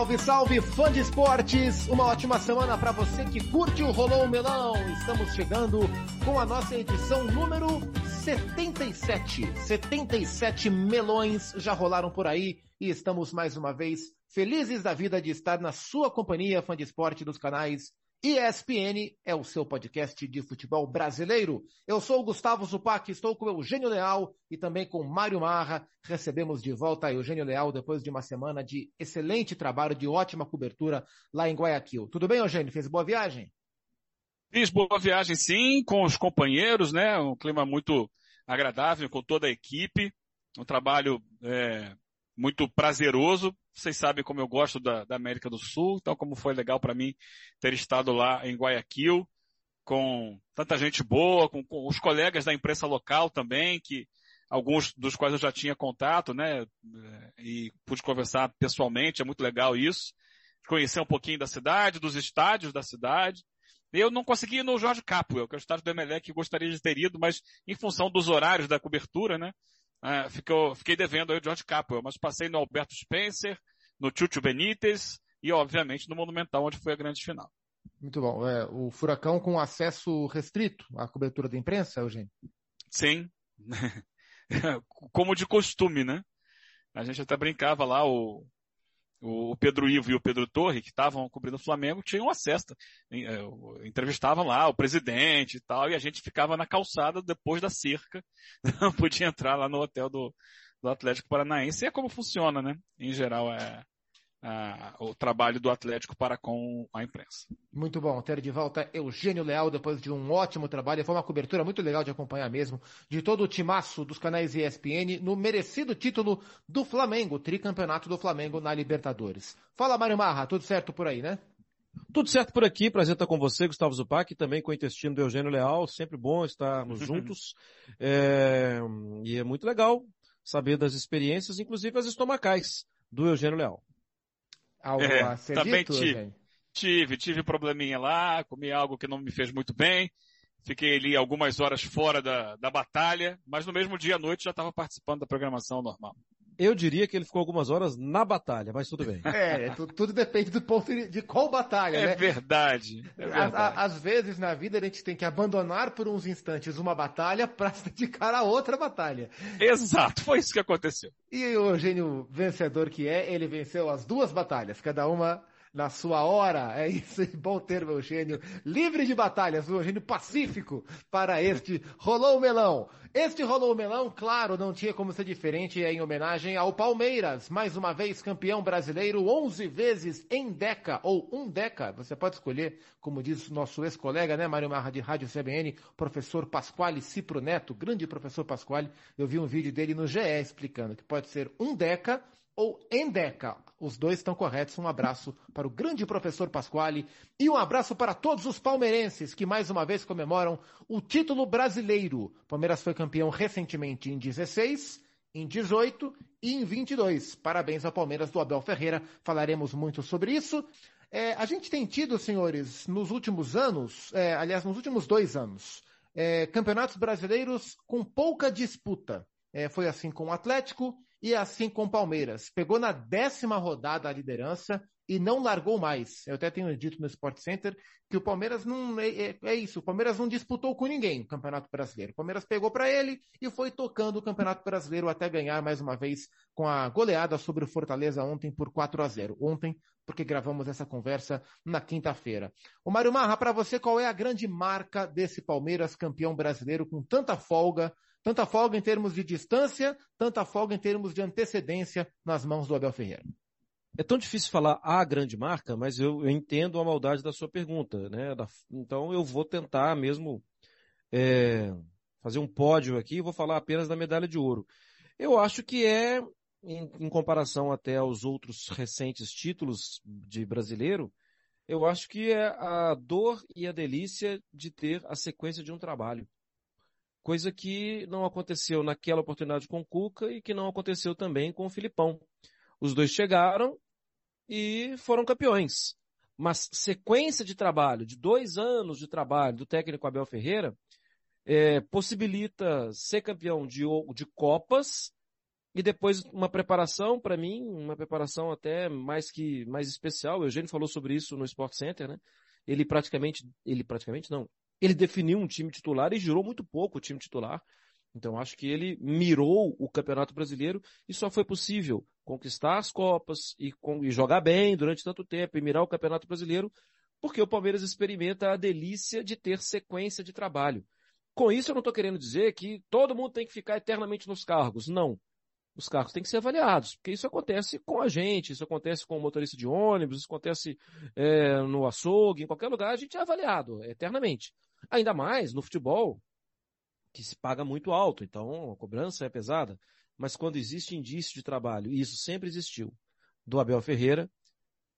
Salve, salve, fã de esportes! Uma ótima semana para você que curte o Rolou Melão. Estamos chegando com a nossa edição número 77. 77 melões já rolaram por aí e estamos mais uma vez felizes da vida de estar na sua companhia, fã de esporte dos canais ESPN é o seu podcast de futebol brasileiro. Eu sou o Gustavo Zupac, estou com o Eugênio Leal e também com Mário Marra. Recebemos de volta Eugênio Leal depois de uma semana de excelente trabalho, de ótima cobertura lá em Guayaquil. Tudo bem, Eugênio? Fez boa viagem? Fiz boa viagem sim, com os companheiros, né? Um clima muito agradável com toda a equipe. Um trabalho é, muito prazeroso. Vocês sabem como eu gosto da, da América do Sul, então como foi legal para mim ter estado lá em Guayaquil com tanta gente boa, com, com, os colegas da imprensa local também, que alguns dos quais eu já tinha contato, né, e pude conversar pessoalmente, é muito legal isso. Conhecer um pouquinho da cidade, dos estádios da cidade. Eu não consegui ir no Jorge Capwell, que é o estádio do Emelec que gostaria de ter ido, mas em função dos horários da cobertura, né, é, ficou, fiquei devendo aí o George Capwell, mas passei no Alberto Spencer, no Chucho Benítez e, obviamente, no Monumental, onde foi a grande final. Muito bom. É, o Furacão com acesso restrito à cobertura da imprensa, Eugênio? Sim. Como de costume, né? A gente até brincava lá, o, o Pedro Ivo e o Pedro Torre, que estavam cobrindo o Flamengo, tinham acesso, é, entrevistavam lá o presidente e tal, e a gente ficava na calçada depois da cerca, não podia entrar lá no hotel do, do Atlético Paranaense, e é como funciona, né? Em geral, é, o trabalho do Atlético para com a imprensa. Muito bom, ter de volta Eugênio Leal depois de um ótimo trabalho. Foi uma cobertura muito legal de acompanhar mesmo, de todo o timaço dos canais ESPN no merecido título do Flamengo, tricampeonato do Flamengo na Libertadores. Fala Mário Marra, tudo certo por aí, né? Tudo certo por aqui, prazer estar com você, Gustavo Zupac, também com o intestino do Eugênio Leal, sempre bom estarmos juntos. É... E é muito legal saber das experiências, inclusive as estomacais do Eugênio Leal. Algo é, a também tive, tive, tive probleminha lá, comi algo que não me fez muito bem. Fiquei ali algumas horas fora da, da batalha, mas no mesmo dia à noite já estava participando da programação normal. Eu diria que ele ficou algumas horas na batalha, mas tudo bem. É, tudo, depende do ponto de qual batalha, é né? Verdade, é verdade. Às vezes na vida a gente tem que abandonar por uns instantes uma batalha para se dedicar a outra batalha. Exato, foi isso que aconteceu. E o gênio vencedor que é, ele venceu as duas batalhas, cada uma na sua hora. É isso, bom termo, Eugênio. Livre de batalhas, Eugênio pacífico para este Rolou o Melão. Este Rolou o Melão, claro, não tinha como ser diferente, é em homenagem ao Palmeiras, mais uma vez campeão brasileiro, 11 vezes em Deca, ou um Deca, você pode escolher, como diz nosso ex-colega, né, Mário Marra de Rádio CBN, professor Pasquale Cipro Neto, grande professor Pasquale, eu vi um vídeo dele no GE explicando que pode ser um Deca ou Endeca. Os dois estão corretos. Um abraço para o grande professor Pasquale e um abraço para todos os palmeirenses que mais uma vez comemoram o título brasileiro. Palmeiras foi campeão recentemente em 16, em 18 e em 22. Parabéns ao Palmeiras do Abel Ferreira. Falaremos muito sobre isso. É, a gente tem tido, senhores, nos últimos anos, é, aliás, nos últimos dois anos, é, campeonatos brasileiros com pouca disputa. É, foi assim com o Atlético e assim com o Palmeiras. Pegou na décima rodada a liderança e não largou mais. Eu até tenho dito no Sport Center que o Palmeiras não é, é, é isso. O Palmeiras não disputou com ninguém o Campeonato Brasileiro. O Palmeiras pegou para ele e foi tocando o Campeonato Brasileiro até ganhar mais uma vez com a goleada sobre o Fortaleza ontem por 4 a 0. Ontem, porque gravamos essa conversa na quinta-feira. O Mário Marra, para você, qual é a grande marca desse Palmeiras campeão brasileiro com tanta folga Tanta folga em termos de distância, tanta folga em termos de antecedência nas mãos do Abel Ferreira. É tão difícil falar a grande marca, mas eu, eu entendo a maldade da sua pergunta, né? Da, então eu vou tentar mesmo é, fazer um pódio aqui e vou falar apenas da medalha de ouro. Eu acho que é, em, em comparação até aos outros recentes títulos de brasileiro, eu acho que é a dor e a delícia de ter a sequência de um trabalho coisa que não aconteceu naquela oportunidade com o Cuca e que não aconteceu também com o Filipão. Os dois chegaram e foram campeões. Mas sequência de trabalho, de dois anos de trabalho do técnico Abel Ferreira, é, possibilita ser campeão de, de Copas e depois uma preparação, para mim, uma preparação até mais que mais especial. O Eugênio falou sobre isso no Sport Center, né? Ele praticamente, ele praticamente não, ele definiu um time titular e girou muito pouco o time titular. Então acho que ele mirou o Campeonato Brasileiro e só foi possível conquistar as Copas e, e jogar bem durante tanto tempo e mirar o Campeonato Brasileiro porque o Palmeiras experimenta a delícia de ter sequência de trabalho. Com isso eu não estou querendo dizer que todo mundo tem que ficar eternamente nos cargos. Não os carros têm que ser avaliados, porque isso acontece com a gente, isso acontece com o motorista de ônibus, isso acontece é, no açougue, em qualquer lugar, a gente é avaliado eternamente. Ainda mais no futebol, que se paga muito alto, então a cobrança é pesada. Mas quando existe indício de trabalho, e isso sempre existiu, do Abel Ferreira,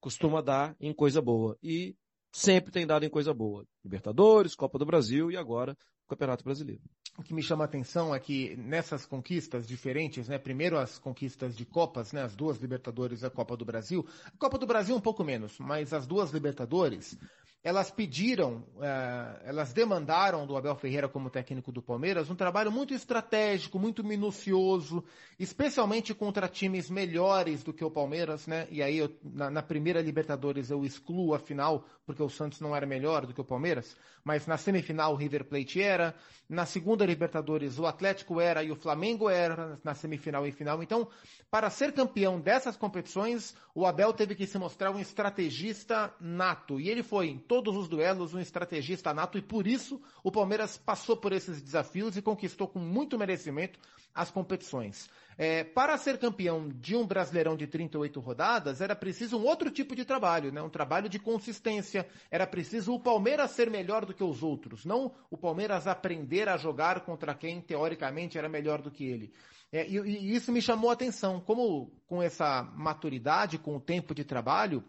costuma dar em coisa boa. E sempre tem dado em coisa boa. Libertadores, Copa do Brasil e agora o Campeonato Brasileiro o que me chama a atenção é que nessas conquistas diferentes, né, primeiro as conquistas de Copas, né, as duas Libertadores e a Copa do Brasil, a Copa do Brasil um pouco menos, mas as duas Libertadores, elas pediram, uh, elas demandaram do Abel Ferreira como técnico do Palmeiras um trabalho muito estratégico, muito minucioso, especialmente contra times melhores do que o Palmeiras, né? E aí eu, na, na, primeira Libertadores eu excluo a final, porque o Santos não era melhor do que o Palmeiras, mas na semifinal o River Plate era, na segunda Libertadores o Atlético era e o Flamengo era na semifinal e final. Então, para ser campeão dessas competições, o Abel teve que se mostrar um estrategista nato, e ele foi todos os duelos um estrategista nato e por isso o Palmeiras passou por esses desafios e conquistou com muito merecimento as competições. É, para ser campeão de um Brasileirão de 38 rodadas, era preciso um outro tipo de trabalho, né? um trabalho de consistência. Era preciso o Palmeiras ser melhor do que os outros, não o Palmeiras aprender a jogar contra quem teoricamente era melhor do que ele. É, e, e isso me chamou a atenção, como com essa maturidade, com o tempo de trabalho,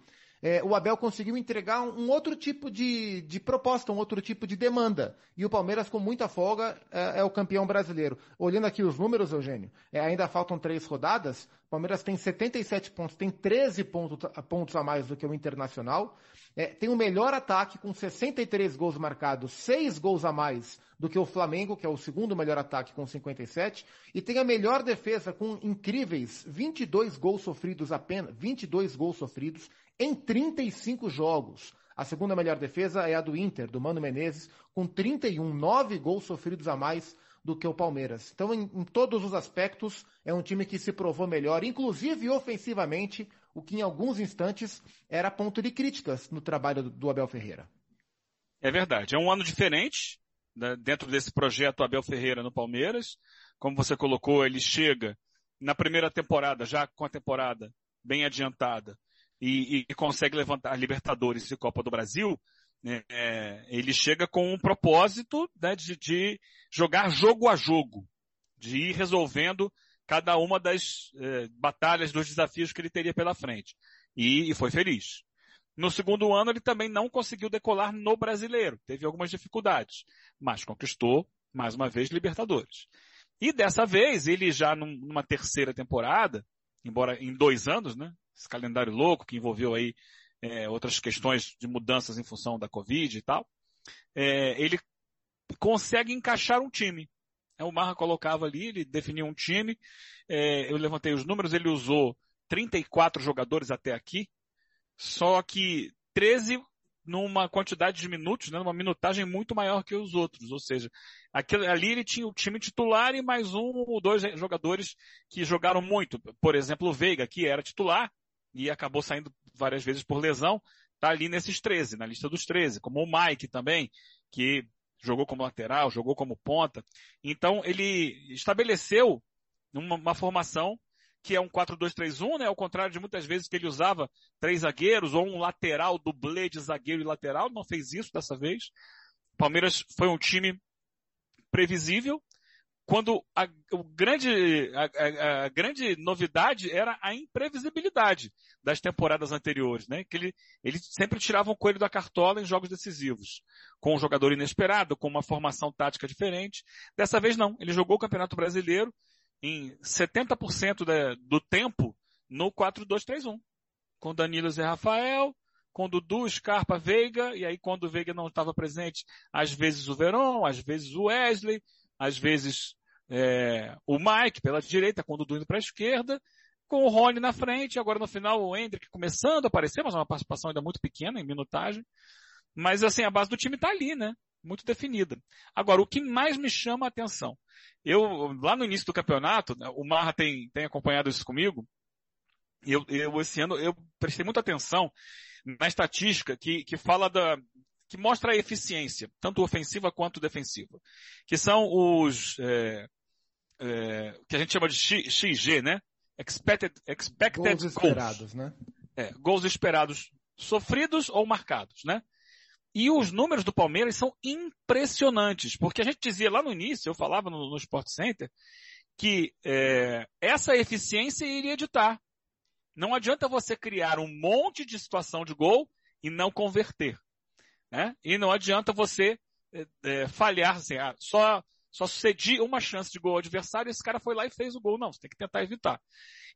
é, o Abel conseguiu entregar um, outro tipo de, de, proposta, um outro tipo de demanda. E o Palmeiras, com muita folga, é, é o campeão brasileiro. Olhando aqui os números, Eugênio, é, ainda faltam três rodadas. O Palmeiras tem 77 pontos, tem 13 pontos, pontos a mais do que o Internacional. É, tem o melhor ataque com 63 gols marcados, 6 gols a mais do que o Flamengo, que é o segundo melhor ataque com 57, e tem a melhor defesa com incríveis 22 gols sofridos apenas, 22 gols sofridos em 35 jogos. A segunda melhor defesa é a do Inter, do Mano Menezes, com 31, 9 gols sofridos a mais do que o Palmeiras. Então, em, em, todos os aspectos, é um time que se provou melhor, inclusive ofensivamente, o que em alguns instantes era ponto de críticas no trabalho do, do Abel Ferreira. É verdade. É um ano diferente né, dentro desse projeto Abel Ferreira no Palmeiras. Como você colocou, ele chega na primeira temporada, já com a temporada bem adiantada, e, e consegue levantar Libertadores e Copa do Brasil, né, é, ele chega com um propósito né, de, de, jogar jogo a jogo, de ir resolvendo cada uma das é, batalhas, dos desafios que ele teria pela frente. E, e foi feliz. No segundo ano, ele também não conseguiu decolar no brasileiro. Teve algumas dificuldades, mas conquistou, mais uma vez, Libertadores. E dessa vez, ele já numa terceira temporada, embora em dois anos, né? Esse calendário louco que envolveu aí é, outras questões de mudanças em função da Covid e tal, é, ele consegue encaixar um time. É, o Marra colocava ali, ele definiu um time, é, eu levantei os números, ele usou 34 jogadores até aqui, só que 13 numa quantidade de minutos, né, numa minutagem muito maior que os outros. Ou seja, ali ele tinha o time titular e mais um ou dois jogadores que jogaram muito. Por exemplo, o Veiga, que era titular, e acabou saindo várias vezes por lesão, tá ali nesses 13, na lista dos 13, como o Mike também, que jogou como lateral, jogou como ponta. Então ele estabeleceu uma, uma formação que é um 4-2-3-1, né? Ao contrário de muitas vezes que ele usava três zagueiros ou um lateral, dublê de zagueiro e lateral, não fez isso dessa vez. O Palmeiras foi um time previsível, quando a, o grande, a, a, a, grande novidade era a imprevisibilidade das temporadas anteriores, né? Que ele, ele sempre tirava um coelho da cartola em jogos decisivos, com um jogador inesperado, com uma formação tática diferente. Dessa vez não, ele jogou o Campeonato Brasileiro em 70% da, do tempo no 4-2-3-1, com Danilo e Rafael, com Dudu, Scarpa, Veiga, e aí quando o Veiga não estava presente, às vezes o Verón, às vezes o Wesley, às vezes é, o Mike pela direita, com o Dudu indo para a esquerda, com o Rony na frente, agora no final o Hendrick começando a aparecer, mas uma participação ainda muito pequena em minutagem. Mas assim, a base do time está ali, né? Muito definida. Agora, o que mais me chama a atenção, eu, lá no início do campeonato, né, o Marra tem, tem acompanhado isso comigo, eu, eu, esse ano, eu prestei muita atenção na estatística que, que fala da, que mostra a eficiência, tanto ofensiva quanto defensiva, que são os, é, é, que a gente chama de XG, né? Expected, expected gols esperados, né? É, gols esperados sofridos ou marcados, né? E os números do Palmeiras são impressionantes, porque a gente dizia lá no início, eu falava no, no Sport Center, que é, essa eficiência iria editar. Não adianta você criar um monte de situação de gol e não converter. Né? E não adianta você é, falhar assim, ah, só, só uma chance de gol ao adversário e esse cara foi lá e fez o gol. Não, você tem que tentar evitar.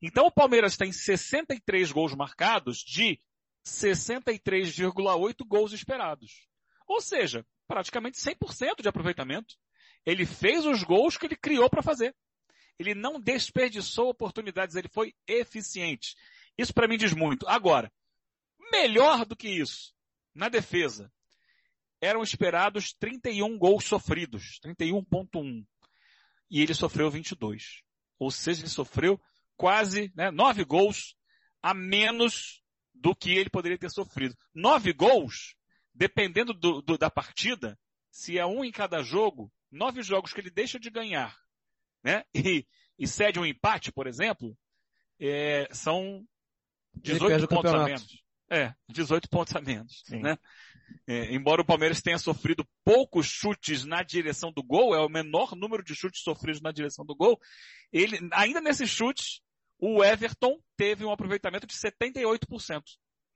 Então o Palmeiras tem 63 gols marcados de 63,8 gols esperados. Ou seja, praticamente 100% de aproveitamento. Ele fez os gols que ele criou para fazer. Ele não desperdiçou oportunidades, ele foi eficiente. Isso para mim diz muito. Agora, melhor do que isso, na defesa, eram esperados 31 gols sofridos, 31.1. E ele sofreu 22. Ou seja, ele sofreu quase né, 9 gols a menos do que ele poderia ter sofrido. Nove gols, dependendo do, do, da partida, se é um em cada jogo, nove jogos que ele deixa de ganhar, né? E, e cede um empate, por exemplo, é, são 18 pontos a menos. É, 18 pontos a menos, Sim. né? É, embora o Palmeiras tenha sofrido poucos chutes na direção do gol, é o menor número de chutes sofridos na direção do gol, ele, ainda nesses chutes, o Everton teve um aproveitamento de 78%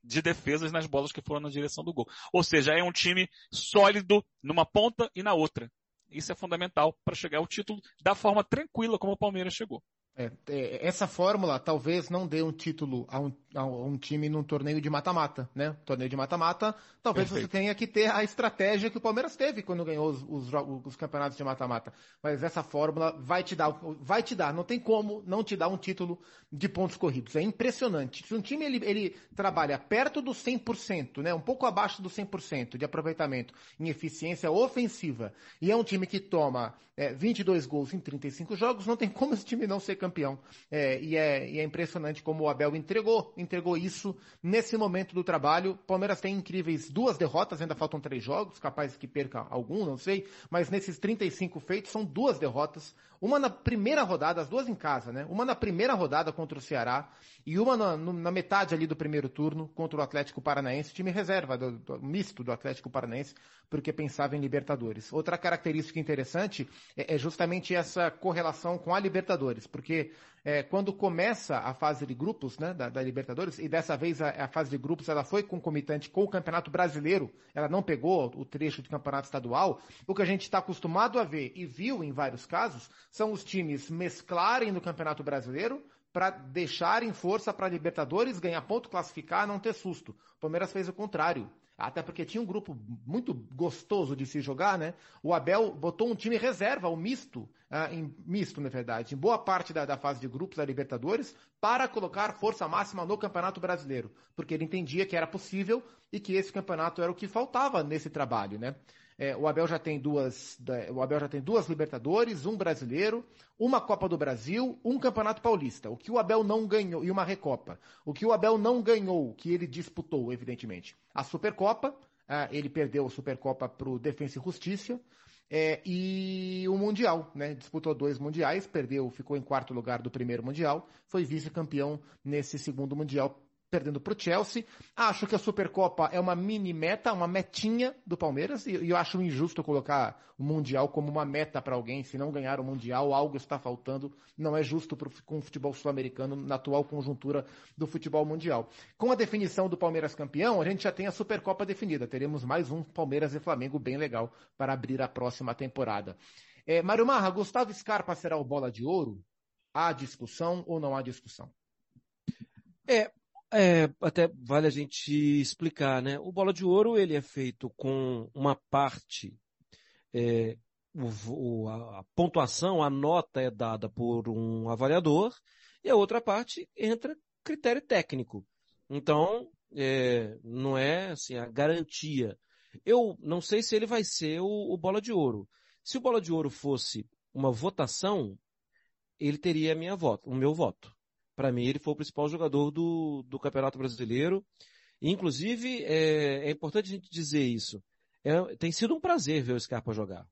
de defesas nas bolas que foram na direção do gol. Ou seja, é um time sólido numa ponta e na outra. Isso é fundamental para chegar ao título da forma tranquila como o Palmeiras chegou. É, é, essa fórmula talvez não dê um título a um, a um time num torneio de mata-mata, né? Torneio de mata-mata, talvez Perfeito. você tenha que ter a estratégia que o Palmeiras teve quando ganhou os, os, os campeonatos de mata-mata. Mas essa fórmula vai te dar, vai te dar, não tem como não te dar um título de pontos corridos. É impressionante. Se um time ele, ele trabalha perto do 100%, né? Um pouco abaixo do 100% de aproveitamento em eficiência ofensiva, e é um time que toma é, 22 gols em 35 jogos, não tem como esse time não ser campeão. É, e, é, e, é, impressionante como o Abel entregou, entregou isso nesse momento do trabalho. Palmeiras tem incríveis duas derrotas, ainda faltam três jogos, capaz que perca algum, não sei, mas nesses 35 feitos são duas derrotas. Uma na primeira rodada, as duas em casa, né? Uma na primeira rodada contra o Ceará e uma na, na metade ali do primeiro turno contra o Atlético Paranaense, time reserva, do, do, misto do Atlético Paranaense, porque pensava em Libertadores. Outra característica interessante é, é justamente essa correlação com a Libertadores, porque é, quando começa a fase de grupos né, da, da Libertadores, e dessa vez a, a, fase de grupos ela foi concomitante com o Campeonato Brasileiro, ela não pegou o trecho de Campeonato Estadual, o que a gente está acostumado a ver e viu em vários casos são os times mesclarem no Campeonato Brasileiro para deixarem força para Libertadores, ganhar ponto, classificar, não ter susto. O Palmeiras fez o contrário. Até porque tinha um grupo muito gostoso de se jogar, né? O Abel botou um time reserva, o um misto, uh, em, misto, na verdade, em boa parte da, da, fase de grupos da Libertadores, para colocar força máxima no Campeonato Brasileiro. Porque ele entendia que era possível e que esse campeonato era o que faltava nesse trabalho, né? É, o Abel já tem duas, o Abel já tem duas Libertadores, um brasileiro, uma Copa do Brasil, um Campeonato Paulista. O que o Abel não ganhou e uma Recopa. O que o Abel não ganhou, que ele disputou, evidentemente, a Supercopa. Ah, ele perdeu a Supercopa para o Defensa e Justiça. É, e o Mundial, né? Disputou dois mundiais, perdeu, ficou em quarto lugar do primeiro Mundial, foi vice-campeão nesse segundo Mundial perdendo para o Chelsea. Acho que a Supercopa é uma mini meta, uma metinha do Palmeiras, e, eu acho injusto colocar o Mundial como uma meta para alguém. Se não ganhar o Mundial, algo está faltando. Não é justo pro, com o futebol sul-americano na atual conjuntura do futebol mundial. Com a definição do Palmeiras campeão, a gente já tem a Supercopa definida. Teremos mais um Palmeiras e Flamengo bem legal para abrir a próxima temporada. É, Mário Marra, Gustavo Scarpa será o bola de ouro? Há discussão ou não há discussão? É, é, até vale a gente explicar, né? O bola de ouro ele é feito com uma parte é, o, a pontuação, a nota é dada por um avaliador e a outra parte entra critério técnico. Então, é, não é assim a garantia. Eu não sei se ele vai ser o, o bola de ouro. Se o bola de ouro fosse uma votação, ele teria minha voto, o meu voto. Para mim, ele foi o principal jogador do, do Campeonato Brasileiro. Inclusive, é, é importante a gente dizer isso. É, tem sido um prazer ver o Scarpa jogar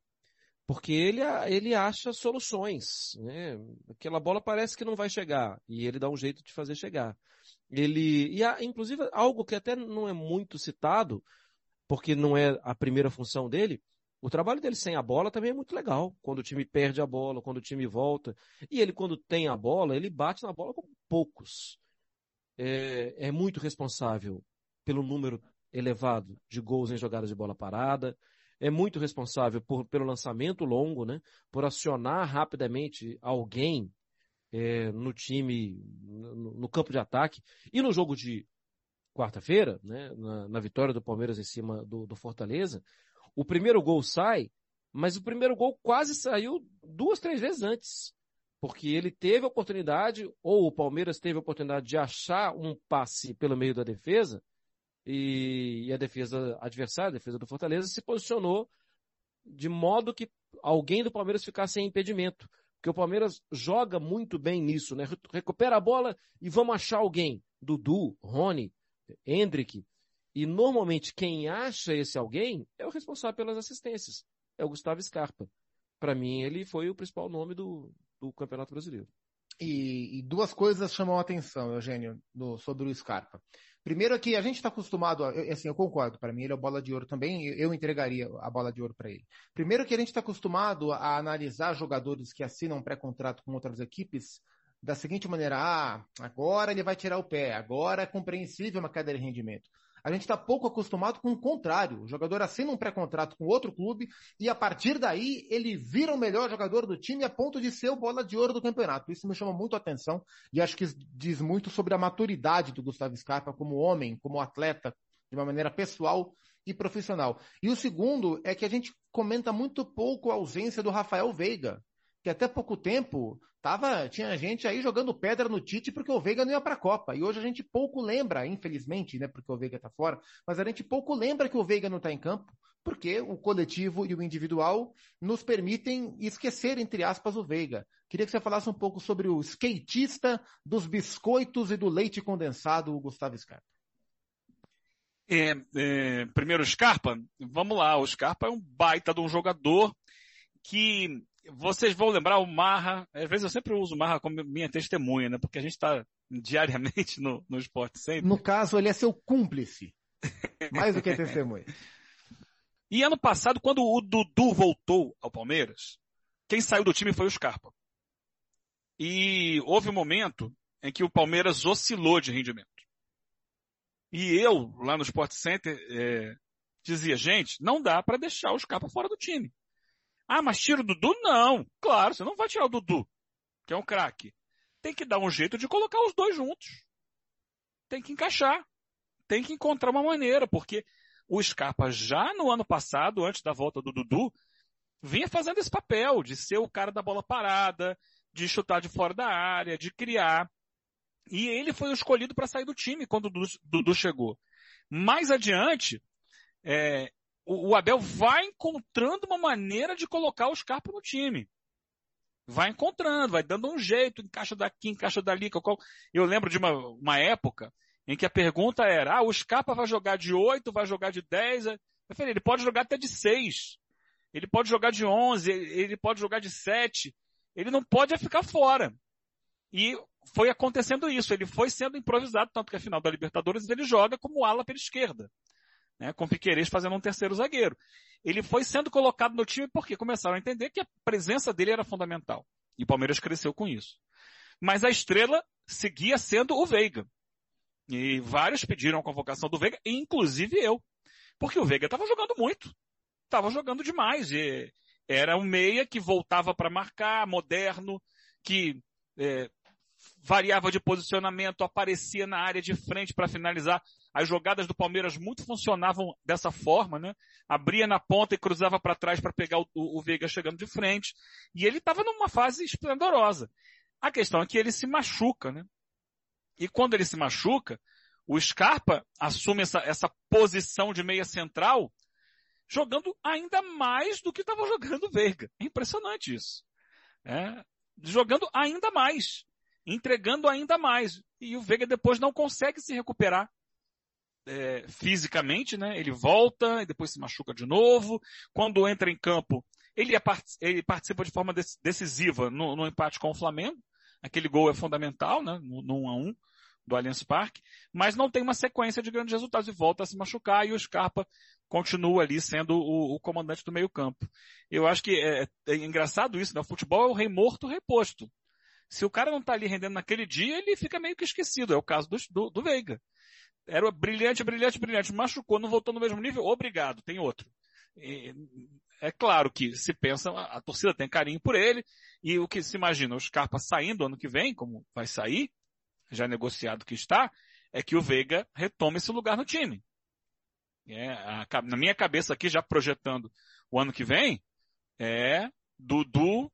porque ele, ele acha soluções. Né? Aquela bola parece que não vai chegar e ele dá um jeito de fazer chegar. Ele e há, inclusive algo que até não é muito citado, porque não é a primeira função dele. O trabalho dele sem a bola também é muito legal. Quando o time perde a bola, quando o time volta. E ele, quando tem a bola, ele bate na bola como poucos. É, é muito responsável pelo número elevado de gols em jogadas de bola parada é muito responsável por, pelo lançamento longo, né? Por acionar rapidamente alguém é, no time, no, no, campo de ataque. E no jogo de quarta-feira, né? Na, na, vitória do Palmeiras em cima do, do Fortaleza, o primeiro gol sai, mas o primeiro gol quase saiu duas, três vezes antes. Porque ele teve a oportunidade, ou o Palmeiras teve a oportunidade de achar um passe pelo meio da defesa, e, a defesa adversária, a defesa do Fortaleza, se posicionou de modo que alguém do Palmeiras ficasse sem impedimento. Porque o Palmeiras joga muito bem nisso, né? Recupera a bola e vamos achar alguém. Dudu, Rony, Hendrick. E normalmente quem acha esse alguém é o responsável pelas assistências. É o Gustavo Scarpa. Para mim, ele foi o principal nome do, do Campeonato Brasileiro. E, e, duas coisas chamam a atenção, Eugênio, sobre o Scarpa. Primeiro é que a gente está acostumado, a, assim, eu concordo, para mim ele é bola de ouro também, eu entregaria a bola de ouro para ele. Primeiro que a gente está acostumado a analisar jogadores que assinam pré-contrato com outras equipes da seguinte maneira, ah, agora ele vai tirar o pé, agora é compreensível uma queda de rendimento a gente está pouco acostumado com o contrário. O jogador assina um pré-contrato com outro clube e a partir daí ele vira o melhor jogador do time a ponto de ser o bola de ouro do campeonato. Isso me chama muito a atenção e acho que diz muito sobre a maturidade do Gustavo Scarpa como homem, como atleta, de uma maneira pessoal e profissional. E o segundo é que a gente comenta muito pouco a ausência do Rafael Veiga, que até pouco tempo tava, tinha gente aí jogando pedra no Tite porque o Veiga não ia para a Copa. E hoje a gente pouco lembra, infelizmente, né, porque o Veiga está fora, mas a gente pouco lembra que o Veiga não está em campo, porque o coletivo e o individual nos permitem esquecer, entre aspas, o Veiga. Queria que você falasse um pouco sobre o skatista dos biscoitos e do leite condensado, o Gustavo Scarpa. É, é, primeiro, Scarpa, vamos lá, o Scarpa é um baita de um jogador que vocês vão lembrar o Marra, às vezes eu sempre uso o Marra como minha testemunha, né? Porque a gente está diariamente no, no esporte sempre. No caso, ele é seu cúmplice. Mais do que testemunha. E ano passado, quando o Dudu voltou ao Palmeiras, quem saiu do time foi o Scarpa. E houve um momento em que o Palmeiras oscilou de rendimento. E eu, lá no Sport Center, é, dizia, gente, não dá para deixar o Scarpa fora do time. Ah, mas tira o Dudu? Não. Claro, você não vai tirar o Dudu, que é um craque. Tem que dar um jeito de colocar os dois juntos. Tem que encaixar. Tem que encontrar uma maneira, porque o Scarpa já no ano passado, antes da volta do Dudu, vinha fazendo esse papel de ser o cara da bola parada, de chutar de fora da área, de criar. E ele foi escolhido para sair do time quando o Dudu chegou. Mais adiante, é, o, o Abel vai encontrando uma maneira de colocar o Scarpa no time. Vai encontrando, vai dando um jeito, encaixa daqui, encaixa dali. Eu lembro de uma, uma época em que a pergunta era, ah, o Scarpa vai jogar de 8, vai jogar de 10. Eu falei, ele pode jogar até de 6. Ele pode jogar de 11, ele pode jogar de 7. Ele não pode ficar fora. E foi acontecendo isso. Ele foi sendo improvisado, tanto que a final da Libertadores ele joga como ala pela esquerda né, com o Piquerez fazendo um terceiro zagueiro. Ele foi sendo colocado no time porque começaram a entender que a presença dele era fundamental. E o Palmeiras cresceu com isso. Mas a estrela seguia sendo o Veiga. E vários pediram a convocação do Veiga, inclusive eu. Porque o Veiga estava jogando muito. Estava jogando demais. E era um meia que voltava para marcar, moderno, que é, variava de posicionamento, aparecia na área de frente para finalizar. As jogadas do Palmeiras muito funcionavam dessa forma, né? Abria na ponta e cruzava para trás para pegar o, o, Veiga chegando de frente. E ele estava numa fase esplendorosa. A questão é que ele se machuca, né? E quando ele se machuca, o Scarpa assume essa, essa posição de meia central, jogando ainda mais do que estava jogando o Veiga. É impressionante isso. É, jogando ainda mais entregando ainda mais. E o Veiga depois não consegue se recuperar é, fisicamente, né? Ele volta e depois se machuca de novo. Quando entra em campo, ele, é, ele participa de forma decisiva no, no, empate com o Flamengo. Aquele gol é fundamental, né? No, no 1 a 1 do Allianz Parque, mas não tem uma sequência de grandes resultados e volta a se machucar e o Scarpa continua ali sendo o, o comandante do meio campo. Eu acho que é, é, engraçado isso, né? O futebol é o rei morto reposto. Se o cara não tá ali rendendo naquele dia, ele fica meio que esquecido. É o caso do, do, do Veiga. Era brilhante, brilhante, brilhante. Machucou, não voltou no mesmo nível. Obrigado, tem outro. E, é claro que se pensa, a, a, torcida tem carinho por ele, e o que se imagina, o Scarpa saindo ano que vem, como vai sair, já negociado que está, é que o Veiga retome esse lugar no time. É, a, na minha cabeça aqui, já projetando o ano que vem, é Dudu,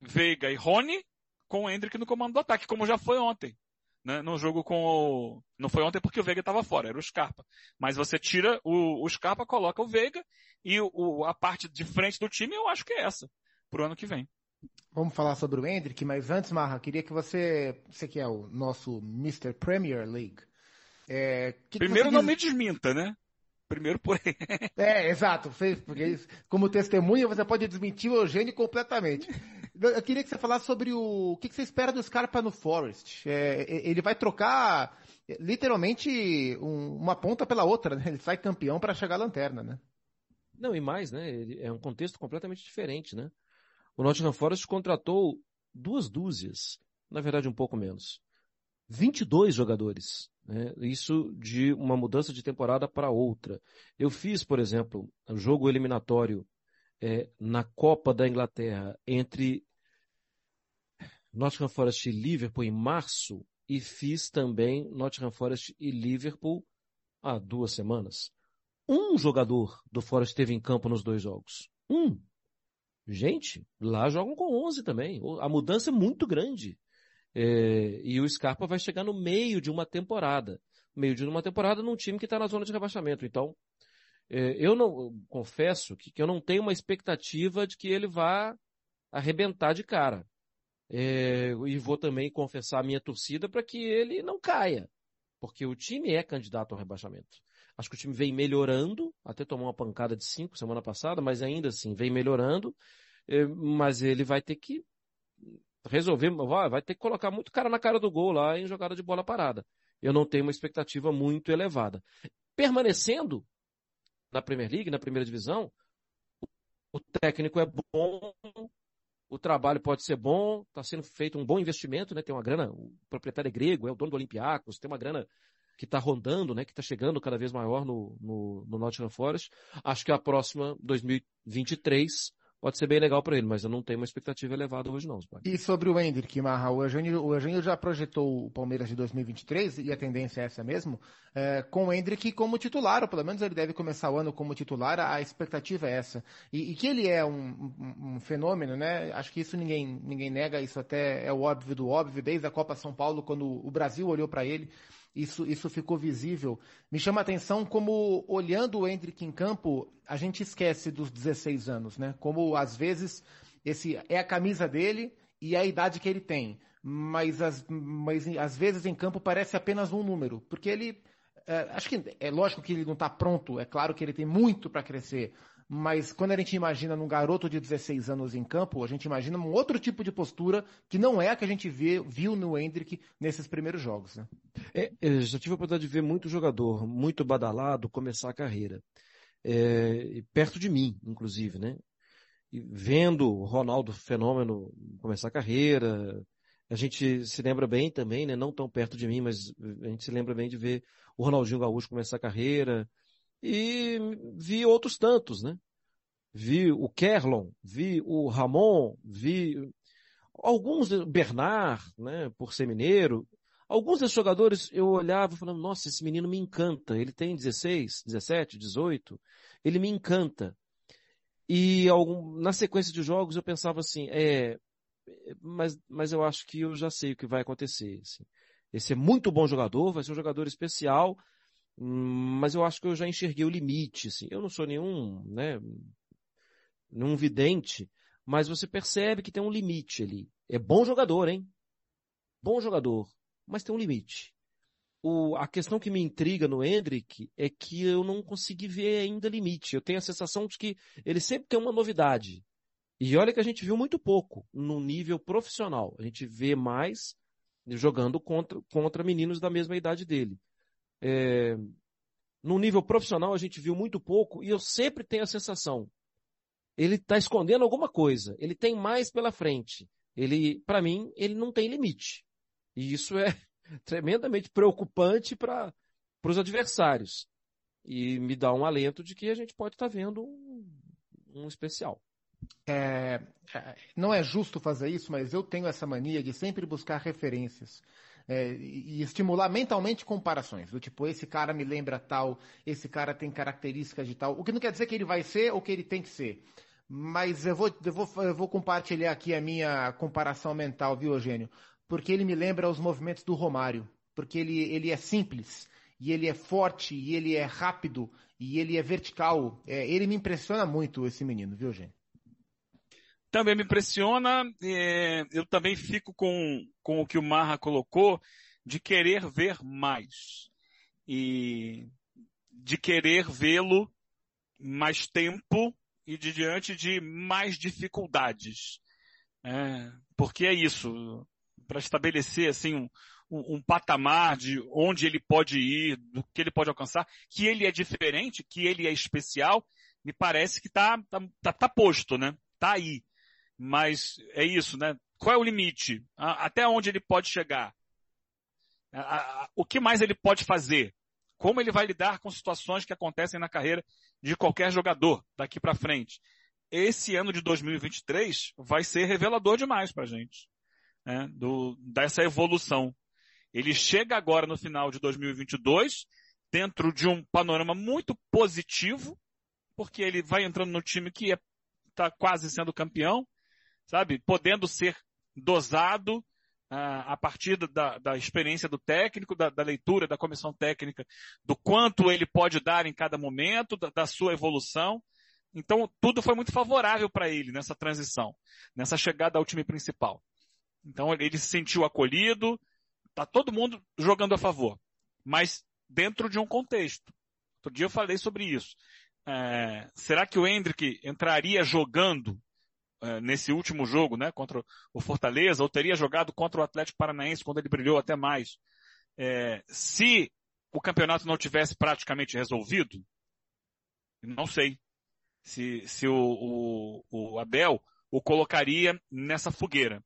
Veiga e Rony com o Hendrick no comando do ataque, como já foi ontem. Né, no jogo com o... Não foi ontem porque o Veiga estava fora, era o Scarpa. Mas você tira o, o Scarpa, coloca o Veiga e o, a parte de frente do time eu acho que é essa, pro ano que vem. Vamos falar sobre o Hendrick, mas antes, Marra, queria que você, você que é o nosso Mr. Premier League, é, que Primeiro que não diz... me desminta, né? Primeiro por É, exato. Porque como testemunha você pode desmentir o Eugênio completamente. Eu queria que você falasse sobre o, o que você espera do Scarpa no Forest. É, ele vai trocar literalmente um, uma ponta pela outra, né? Ele sai campeão para chegar à lanterna, né? Não, e mais, né? É um contexto completamente diferente, né? O Nottingham Forest contratou duas dúzias, na verdade um pouco menos. 22 jogadores. Né? Isso de uma mudança de temporada para outra. Eu fiz, por exemplo, o um jogo eliminatório é, na Copa da Inglaterra entre Nottingham Forest e Liverpool em março e fiz também Nottingham Forest e Liverpool há duas semanas. Um jogador do Forest esteve em campo nos dois jogos. Um. Gente, lá jogam com 11 também. A mudança é muito grande. É, e o Scarpa vai chegar no meio de uma temporada. Meio de uma temporada num time que está na zona de rebaixamento. Então, eu não confesso que, que, eu não tenho uma expectativa de que ele vá arrebentar de cara. É, e vou também confessar a minha torcida para que ele não caia. Porque o time é candidato ao rebaixamento. Acho que o time vem melhorando, até tomou uma pancada de cinco semana passada, mas ainda assim vem melhorando. É, mas ele vai ter que resolver, vai ter que colocar muito cara na cara do gol lá em jogada de bola parada. Eu não tenho uma expectativa muito elevada. Permanecendo na Premier League, na primeira divisão, o técnico é bom, o trabalho pode ser bom, está sendo feito um bom investimento, né? Tem uma grana, o proprietário é grego, é o dono do Olympiacos, tem uma grana que está rondando, né? Que está chegando cada vez maior no, no, no Nottingham Forest. Acho que a próxima, 2023, pode ser bem legal para ele, mas eu não tenho uma expectativa elevada hoje não. Pai. E sobre o Hendrick, Marra, o Eugênio, o Eugênio já projetou o Palmeiras de 2023, e a tendência é essa mesmo, é, com o Hendrick como titular, ou pelo menos ele deve começar o ano como titular, a expectativa é essa. E, e que ele é um, um, um, fenômeno, né? Acho que isso ninguém, ninguém nega, isso até é o óbvio do óbvio, desde a Copa São Paulo, quando o Brasil olhou para ele, isso, isso ficou visível. Me chama a atenção como, olhando o Hendrick em campo, a gente esquece dos 16 anos, né? Como, às vezes, esse é a camisa dele e é a idade que ele tem. Mas, as, mas às vezes em campo parece apenas um número. Porque ele, é, acho que é lógico que ele não está pronto, é claro que ele tem muito para crescer. Mas quando a gente imagina num garoto de 16 anos em campo, a gente imagina um outro tipo de postura que não é a que a gente vê, viu no Hendrick nesses primeiros jogos. Né? É, já tive a oportunidade de ver muito jogador, muito badalado, começar a carreira. É, perto de mim, inclusive, né? E vendo o Ronaldo Fenômeno começar a carreira, a gente se lembra bem também, né? Não tão perto de mim, mas a gente se lembra bem de ver o Ronaldinho Gaúcho começar a carreira, e vi outros tantos, né? Vi o Kerlon, vi o Ramon, vi Alguns, Bernard, né, por ser mineiro, alguns desses jogadores eu olhava falando, nossa, esse menino me encanta. Ele tem 16, 17, 18, ele me encanta. E algum, na sequência de jogos eu pensava assim, é, mas, mas eu acho que eu já sei o que vai acontecer. Assim. Esse é muito bom jogador, vai ser um jogador especial, mas eu acho que eu já enxerguei o limite. Assim. Eu não sou nenhum, né, nenhum vidente, mas você percebe que tem um limite ali. É bom jogador, hein? Bom jogador, mas tem um limite. O, a questão que me intriga no Hendrick é que eu não consegui ver ainda limite. Eu tenho a sensação de que ele sempre tem uma novidade. E olha que a gente viu muito pouco no nível profissional. A gente vê mais jogando contra, contra meninos da mesma idade dele. É, no nível profissional a gente viu muito pouco e eu sempre tenho a sensação, ele está escondendo alguma coisa, ele tem mais pela frente. Ele, para mim, ele não tem limite. E isso é tremendamente preocupante para os adversários. E me dá um alento de que a gente pode estar tá vendo um, um especial. É, é, não é justo fazer isso, mas eu tenho essa mania de sempre buscar referências. É, e estimular mentalmente comparações, do tipo, esse cara me lembra tal, esse cara tem características de tal, o que não quer dizer que ele vai ser ou que ele tem que ser. Mas eu vou, eu vou, eu vou compartilhar aqui a minha comparação mental, viu, Eugênio? Porque ele me lembra os movimentos do Romário, porque ele, ele é simples, e ele é forte, e ele é rápido, e ele é vertical. É, ele me impressiona muito, esse menino, viu, Eugênio? Também me impressiona. É, eu também fico com, com o que o Marra colocou de querer ver mais e de querer vê-lo mais tempo e de diante de mais dificuldades. É, porque é isso, para estabelecer assim um, um, patamar de onde ele pode ir, do que ele pode alcançar, que ele é diferente, que ele é especial, me parece que está tá, tá, tá posto, né? Tá aí. Mas é isso, né? Qual é o limite? Até onde ele pode chegar? O que mais ele pode fazer? Como ele vai lidar com situações que acontecem na carreira de qualquer jogador daqui para frente? Esse ano de 2023 vai ser revelador demais para a gente, né? Do, dessa evolução. Ele chega agora no final de 2022 dentro de um panorama muito positivo, porque ele vai entrando no time que está é, tá quase sendo campeão, sabe? Podendo ser dosado uh, a partir da, da, experiência do técnico, da, da, leitura da comissão técnica, do quanto ele pode dar em cada momento, da, da sua evolução. Então, tudo foi muito favorável para ele nessa transição, nessa chegada ao time principal. Então, ele se sentiu acolhido, tá todo mundo jogando a favor, mas dentro de um contexto. Outro dia eu falei sobre isso. É, será que o Hendrick entraria jogando nesse último jogo, né, contra o Fortaleza, ou teria jogado contra o Atlético Paranaense quando ele brilhou até mais. É, se o campeonato não tivesse praticamente resolvido, não sei se, se o, o, o Abel o colocaria nessa fogueira.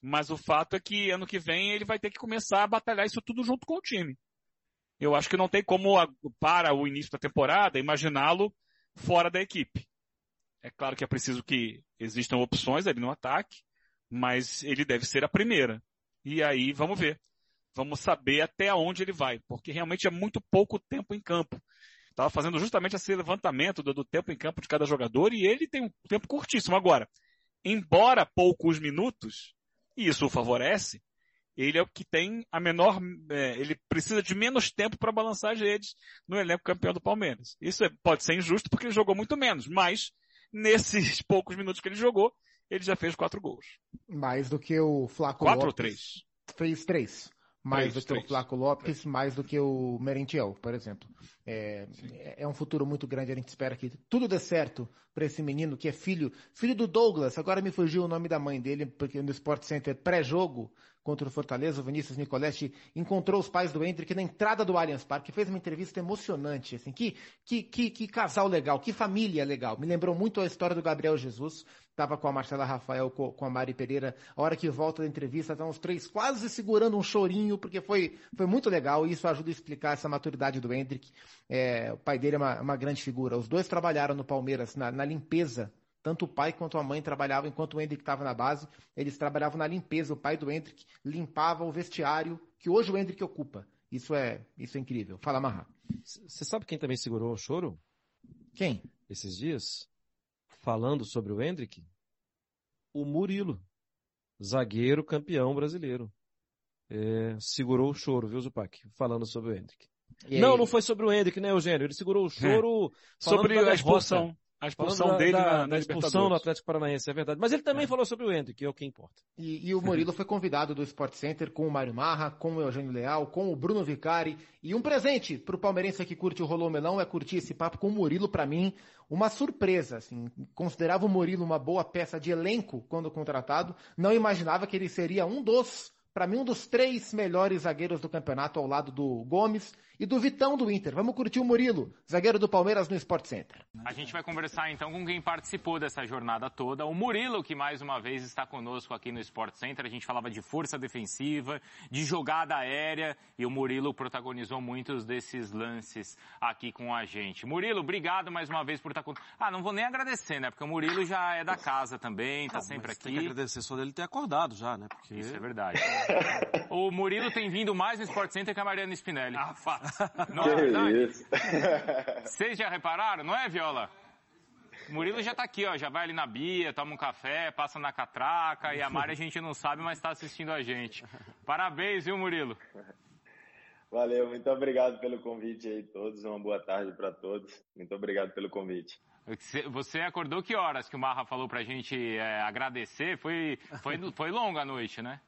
Mas o fato é que ano que vem ele vai ter que começar a batalhar isso tudo junto com o time. Eu acho que não tem como, para o início da temporada, imaginá-lo fora da equipe. É claro que é preciso que existam opções ali no ataque, mas ele deve ser a primeira. E aí vamos ver. Vamos saber até onde ele vai, porque realmente é muito pouco tempo em campo. Estava fazendo justamente esse levantamento do, do, tempo em campo de cada jogador e ele tem um tempo curtíssimo. Agora, embora poucos minutos, e isso o favorece, ele é o que tem a menor, é, ele precisa de menos tempo para balançar as redes no elenco campeão do Palmeiras. Isso é, pode ser injusto porque ele jogou muito menos, mas nesses poucos minutos que ele jogou, ele já fez quatro gols. Mais do que o Flaco Quatro Lopes. ou três? Fez três. Mais três, do que três. o Flaco Lopes, mais do que o Merentiel, por exemplo. É, é, um futuro muito grande, a gente espera que tudo dê certo para esse menino que é filho, filho do Douglas, agora me fugiu o nome da mãe dele, porque no Sport Center pré-jogo, contra o Fortaleza, o Vinícius Nicoletti encontrou os pais do Hendrick na entrada do Allianz Parque, fez uma entrevista emocionante, assim, que, que, que, que casal legal, que família legal. Me lembrou muito a história do Gabriel Jesus, estava com a Marcela Rafael, com a Mari Pereira, a hora que volta da entrevista, estão os três quase segurando um chorinho, porque foi, foi muito legal e isso ajuda a explicar essa maturidade do Hendrick. É, o pai dele é uma, uma, grande figura. Os dois trabalharam no Palmeiras na, na limpeza Tanto o pai quanto a mãe trabalhavam, enquanto o Hendrick estava na base, eles trabalhavam na limpeza. O pai do Hendrick limpava o vestiário que hoje o Hendrick ocupa. Isso é, isso é incrível. Fala, Marra. Você sabe quem também segurou o choro? Quem? Esses dias? Falando sobre o Hendrick? O Murilo. Zagueiro campeão brasileiro. É, segurou o choro, viu, Zupac? Falando sobre o Hendrick. Não, não foi sobre o Hendrick, né, Eugênio? Ele segurou o choro é. sobre a expulsão. A expulsão dele da, na, na da expulsão no Atlético Paranaense, é verdade. Mas ele também é. falou sobre o Hendrick, que é o que importa. E, e o Murilo foi convidado do Sport Center com o Mário Marra, com o Eugênio Leal, com o Bruno Vicari. E um presente para o palmeirense que curte o Rolô Melão é curtir esse papo com o Murilo, para mim, uma surpresa. Assim, considerava o Murilo uma boa peça de elenco quando contratado. Não imaginava que ele seria um dos para mim, um dos três melhores zagueiros do campeonato ao lado do Gomes e do Vitão do Inter. Vamos curtir o Murilo, zagueiro do Palmeiras no Sport Center. A gente vai conversar então com quem participou dessa jornada toda, o Murilo, que mais uma vez está conosco aqui no Sport Center. A gente falava de força defensiva, de jogada aérea e o Murilo protagonizou muitos desses lances aqui com a gente. Murilo, obrigado mais uma vez por estar conosco. Ah, não vou nem agradecer, né? Porque o Murilo já é da casa também, está sempre aqui. Tem que agradecer só dele ter acordado já, né? Porque... Isso é verdade. o Murilo tem vindo mais no Sport Center que a Mariana Spinelli. Ah, fato. Não que é verdade? Isso. Vocês já repararam, não é, Viola? O Murilo já tá aqui, ó, já vai ali na Bia, toma um café, passa na catraca e a Mari a gente não sabe, mas está assistindo a gente. Parabéns, viu, Murilo? Valeu, muito obrigado pelo convite aí todos, uma boa tarde para todos. Muito obrigado pelo convite. Você acordou que horas que o Marra falou pra gente é, agradecer? Foi, foi, foi longa a noite, né?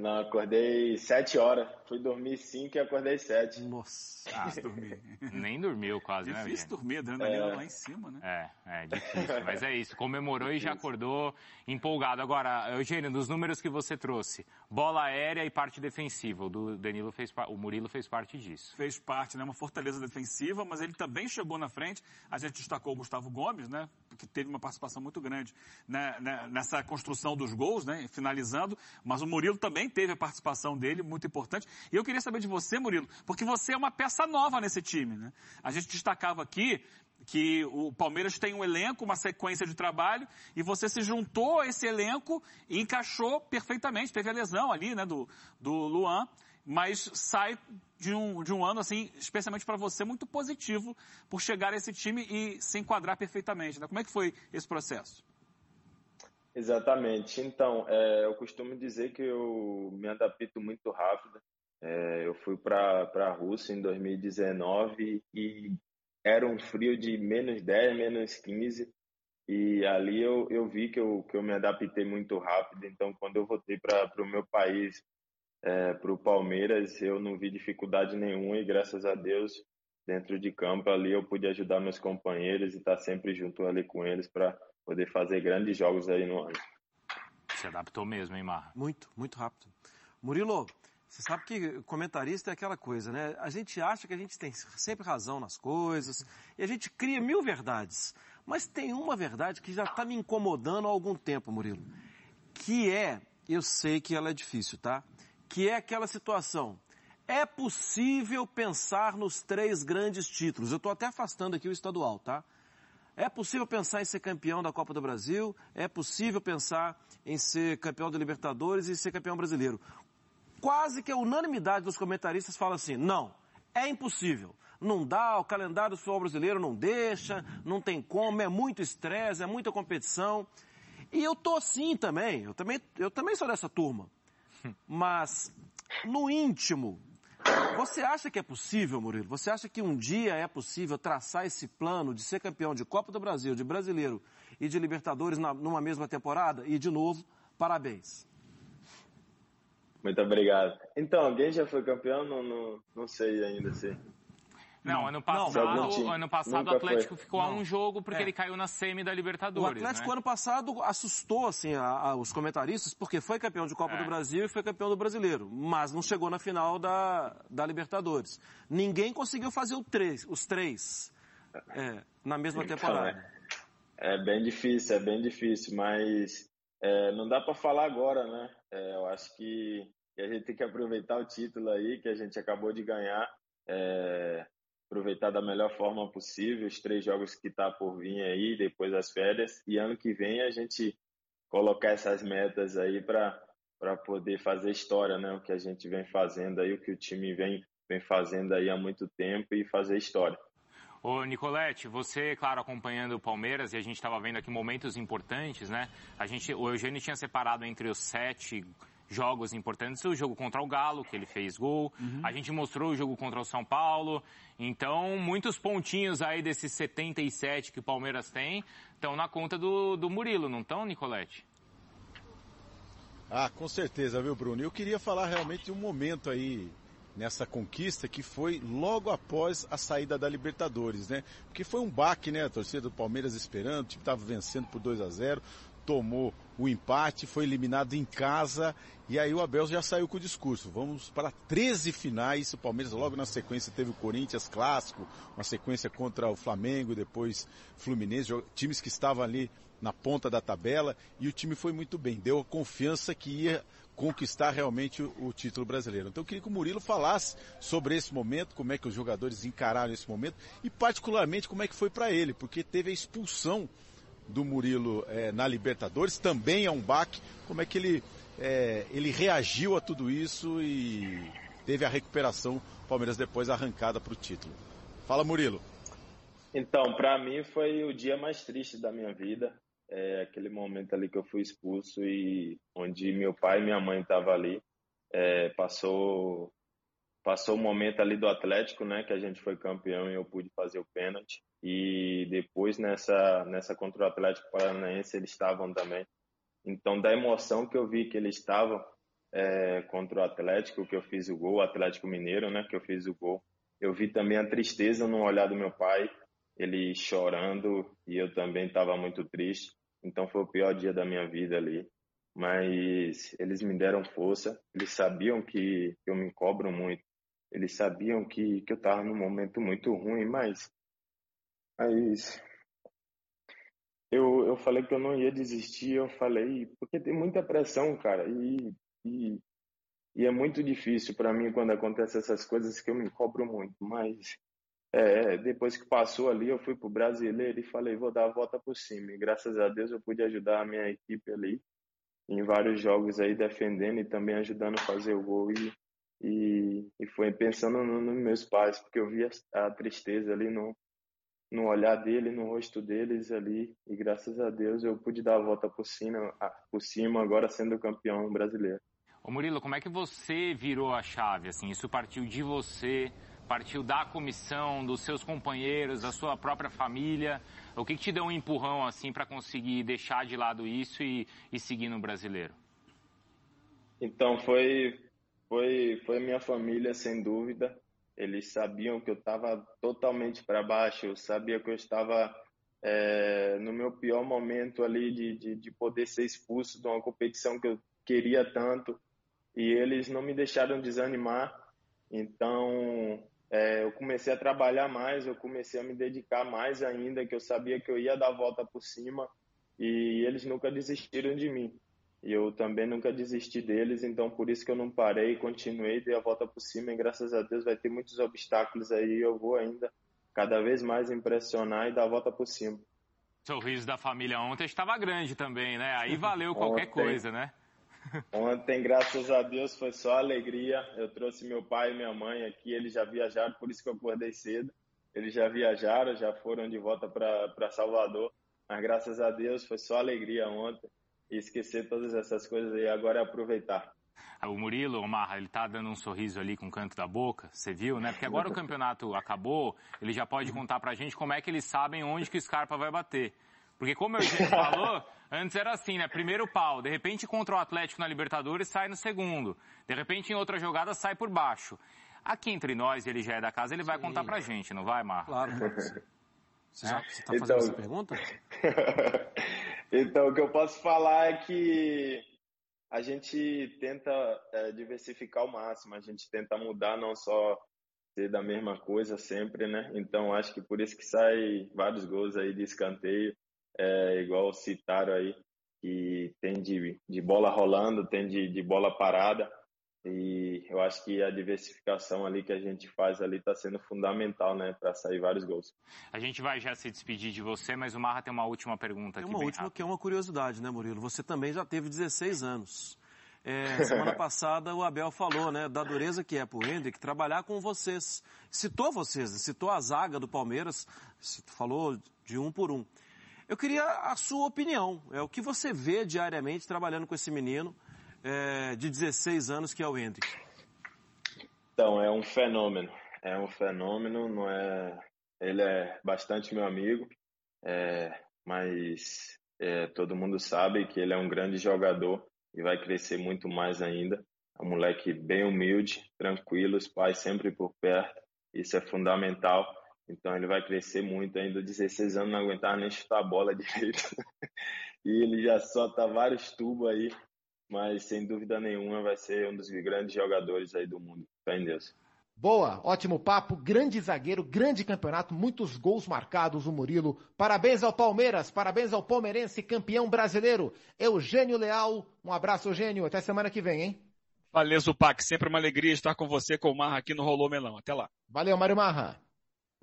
Não, acordei sete horas. Fui dormir cinco e acordei sete. Nossa. Ah, dormir. Nem dormiu quase, difícil né, Difícil dormir, adrenalina é. lá em cima, né? É, é difícil. Mas é isso, comemorou e já acordou empolgado. Agora, Eugênio, dos números que você trouxe, bola aérea e parte defensiva, o do Danilo fez, o Murilo fez parte disso. Fez parte, né? Uma fortaleza defensiva, mas ele também chegou na frente. A gente destacou o Gustavo Gomes, né? Que teve uma participação muito grande né? né nessa construção dos gols, né? Finalizando. Mas o Murilo também teve a participação dele, muito importante. E eu queria saber de você, Murilo, porque você é uma peça nova nesse time, né? A gente destacava aqui que o Palmeiras tem um elenco, uma sequência de trabalho, e você se juntou a esse elenco e encaixou perfeitamente. Teve a lesão ali, né, do, do Luan, mas sai de um, de um ano, assim, especialmente para você, muito positivo por chegar a esse time e se enquadrar perfeitamente. Né? Como é que foi esse processo? Exatamente. Então, é, eu costumo dizer que eu me adapto muito rápido. É, eu fui para a Rússia em 2019 e era um frio de menos 10, menos 15. E ali eu, eu vi que eu, que eu me adaptei muito rápido. Então, quando eu voltei para o meu país, é, para o Palmeiras, eu não vi dificuldade nenhuma e graças a Deus, dentro de campo ali, eu pude ajudar meus companheiros e estar tá sempre junto ali com eles para poder fazer grandes jogos aí no ano. Se adaptou mesmo, hein, Mar? Muito, muito rápido. Murilo, você sabe que comentarista é aquela coisa, né? A gente acha que a gente tem sempre razão nas coisas e a gente cria mil verdades. Mas tem uma verdade que já está me incomodando há algum tempo, Murilo. Que é, eu sei que ela é difícil, tá? Que é aquela situação. É possível pensar nos três grandes títulos. Eu estou até afastando aqui o estadual, tá? É possível pensar em ser campeão da Copa do Brasil, é possível pensar em ser campeão da Libertadores e ser campeão brasileiro. Quase que a unanimidade dos comentaristas fala assim, não, é impossível. Não dá, o calendário do futebol brasileiro não deixa, não tem como, é muito estresse, é muita competição. E eu tô assim também, eu também, eu também sou dessa turma. Mas, no íntimo, você acha que é possível, Murilo? Você acha que um dia é possível traçar esse plano de ser campeão de Copa do Brasil, de Brasileiro e de Libertadores na, numa mesma temporada? E, de novo, parabéns. Muito obrigado. Então, alguém já foi campeão? Não, não, não sei ainda se. Não, ano passado, não, ano passado o Atlético foi. ficou não. a um jogo porque é. ele caiu na semi da Libertadores. O Atlético né? ano passado assustou assim a, a, os comentaristas porque foi campeão de Copa é. do Brasil e foi campeão do Brasileiro, mas não chegou na final da, da Libertadores. Ninguém conseguiu fazer o três, os três é, na mesma então, temporada. É, é, bem difícil, é bem difícil, mas é, não dá para falar agora, né? É, eu acho que, que, a gente tem que aproveitar o título aí que a gente acabou de ganhar. É, aproveitar da melhor forma possível os três jogos que tá por vir aí, depois das férias, e ano que vem a gente colocar essas metas aí para poder fazer história, né? O que a gente vem fazendo aí, o que o time vem vem fazendo aí há muito tempo e fazer história. Ô, Nicolete, você, claro, acompanhando o Palmeiras, e a gente estava vendo aqui momentos importantes, né? A gente, o Eugênio tinha separado entre os sete jogos importantes o jogo contra o Galo, que ele fez gol. Uhum. A gente mostrou o jogo contra o São Paulo. Então, muitos pontinhos aí desses 77 que o Palmeiras tem estão na conta do, do Murilo, não estão, Nicolete? Ah, com certeza, viu, Bruno? Eu queria falar realmente de um momento aí nessa conquista que foi logo após a saída da Libertadores, né? Porque foi um baque, né? A torcida do Palmeiras esperando, o time estava vencendo por 2 a 0 tomou o empate, foi eliminado em casa e aí o Abel já saiu com o discurso. Vamos para 13 finais. O Palmeiras logo na sequência teve o Corinthians clássico, uma sequência contra o Flamengo, depois Fluminense, times que estavam ali na ponta da tabela e o time foi muito bem. Deu a confiança que ia conquistar realmente o, o, título brasileiro. Então eu queria que o Murilo falasse sobre esse momento, como é que os jogadores encararam esse momento e particularmente como é que foi para ele, porque teve a expulsão do Murilo é, na Libertadores, também é um baque, como é que ele, é, ele reagiu a tudo isso e teve a recuperação, Palmeiras depois arrancada para o título. Fala Murilo. Então, para mim foi o dia mais triste da minha vida é, aquele momento ali que eu fui expulso e onde meu pai e minha mãe estavam ali. É, passou passou o momento ali do Atlético, né, que a gente foi campeão e eu pude fazer o pênalti. E depois nessa nessa contra o Atlético Paranaense eles estavam também. Então da emoção que eu vi que eles estavam é, contra o Atlético, que eu fiz o gol, o Atlético Mineiro, né, que eu fiz o gol. Eu vi também a tristeza no olhar do meu pai, ele chorando e eu também estava muito triste. Então foi o pior dia da minha vida ali. Mas eles me deram força, eles sabiam que eu me cobro muito, eles sabiam que, que eu estava num momento muito ruim, mas, mas eu, eu falei que eu não ia desistir, eu falei, porque tem muita pressão, cara, e, e, e é muito difícil para mim quando acontecem essas coisas que eu me cobro muito, mas é, depois que passou ali, eu fui pro brasileiro e falei, vou dar a volta por cima. E graças a Deus eu pude ajudar a minha equipe ali em vários jogos aí defendendo e também ajudando a fazer o gol e, e, e foi pensando nos no meus pais, porque eu vi a, a, tristeza ali no, no olhar dele, no rosto deles ali e graças a Deus eu pude dar a volta por cima, por cima agora sendo campeão brasileiro. Ô Murilo, como é que você virou a chave? Assim, isso partiu de você? Partiu da comissão, dos seus companheiros, da sua própria família? O que, que te deu um empurrão assim para conseguir deixar de lado isso e, e seguir no brasileiro? Então foi foi foi minha família sem dúvida. Eles sabiam que eu estava totalmente para baixo. Eu sabia que eu estava é, no meu pior momento ali de, de, de poder ser expulso de uma competição que eu queria tanto e eles não me deixaram desanimar. Então, é, eu comecei a trabalhar mais, eu comecei a me dedicar mais ainda, que eu sabia que eu ia dar a volta por cima e eles nunca desistiram de mim. E eu também nunca desisti deles, então por isso que eu não parei, continuei, dei a volta por cima e graças a Deus vai ter muitos obstáculos aí, eu vou ainda cada vez mais impressionar e dar a volta por cima. O sorriso da família ontem estava grande também, né? Aí valeu qualquer ontem, coisa, né? Ontem, graças a Deus, foi só alegria. Eu trouxe meu pai e minha mãe aqui, eles já viajaram, por isso que eu acordei cedo. Eles já viajaram, já foram de volta para Salvador. Mas graças a Deus foi só alegria ontem. E esquecer todas essas coisas e agora é aproveitar. Ah, o Murilo, Marra, ele tá dando um sorriso ali com o canto da boca, você viu, né? Porque agora o campeonato acabou, ele já pode contar pra gente como é que eles sabem onde que o Scarpa vai bater. Porque como o Eugênio falou, antes era assim, né? Primeiro pau, de repente contra o Atlético na Libertadores sai no segundo. De repente em outra jogada sai por baixo. Aqui entre nós, ele já é da casa, ele vai Sim. contar pra gente, não vai, Mar? Claro. Você, já, você tá fazendo então... essa pergunta? então, o que eu posso falar é que a gente tenta é, diversificar ao máximo, a gente tenta mudar não só ser da mesma coisa sempre, né? Então acho que por isso que sai vários gols aí de escanteio é, igual citaram aí, que tem de, de bola rolando, tem de, de bola parada. E eu acho que a diversificação ali que a gente faz ali está sendo fundamental, né, para sair vários gols. A gente vai já se despedir de você, mas o Marra tem uma última pergunta tem aqui. Uma última rápido. que é uma curiosidade, né, Murilo? Você também já teve 16 anos. É, semana passada o Abel falou, né, da dureza que é pro Hendrick trabalhar com vocês. Citou vocês, citou a zaga do Palmeiras, falou de um por um. Eu queria a sua opinião. É o que você vê diariamente trabalhando com esse menino é, de 16 anos que é o Hendrick. Então, é um fenômeno. É um fenômeno, não é... Ele é bastante meu amigo, é... mas é, todo mundo sabe que ele é um grande jogador e vai crescer muito mais ainda. É um moleque bem humilde, tranquilo, os pais sempre por perto, isso é fundamental. Então ele vai crescer muito ainda. 16 anos não aguentava nem chutar a bola direito. e ele já solta vários tubos aí, mas sem dúvida nenhuma vai ser um dos grandes jogadores aí do mundo. Fé em Deus. Boa, ótimo papo, grande zagueiro, grande campeonato, muitos gols marcados o Murilo. Parabéns ao Palmeiras, parabéns ao palmeirense campeão brasileiro, Eugênio Leal. Um abraço, Eugênio, até semana que vem, hein? Valeu, Zupac, sempre uma alegria estar com você, com o Marra aqui no Rolô Melão. Até lá. Valeu, Mário Marra.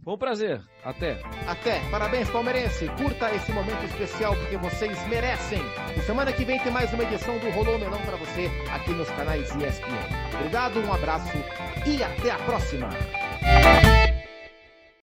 Foi um prazer. Até. Até. Parabéns, palmeirense. Curta esse momento especial porque vocês merecem. E semana que vem tem mais uma edição do Rolô Melão para você aqui nos canais ESPN. Obrigado, um abraço e até a próxima.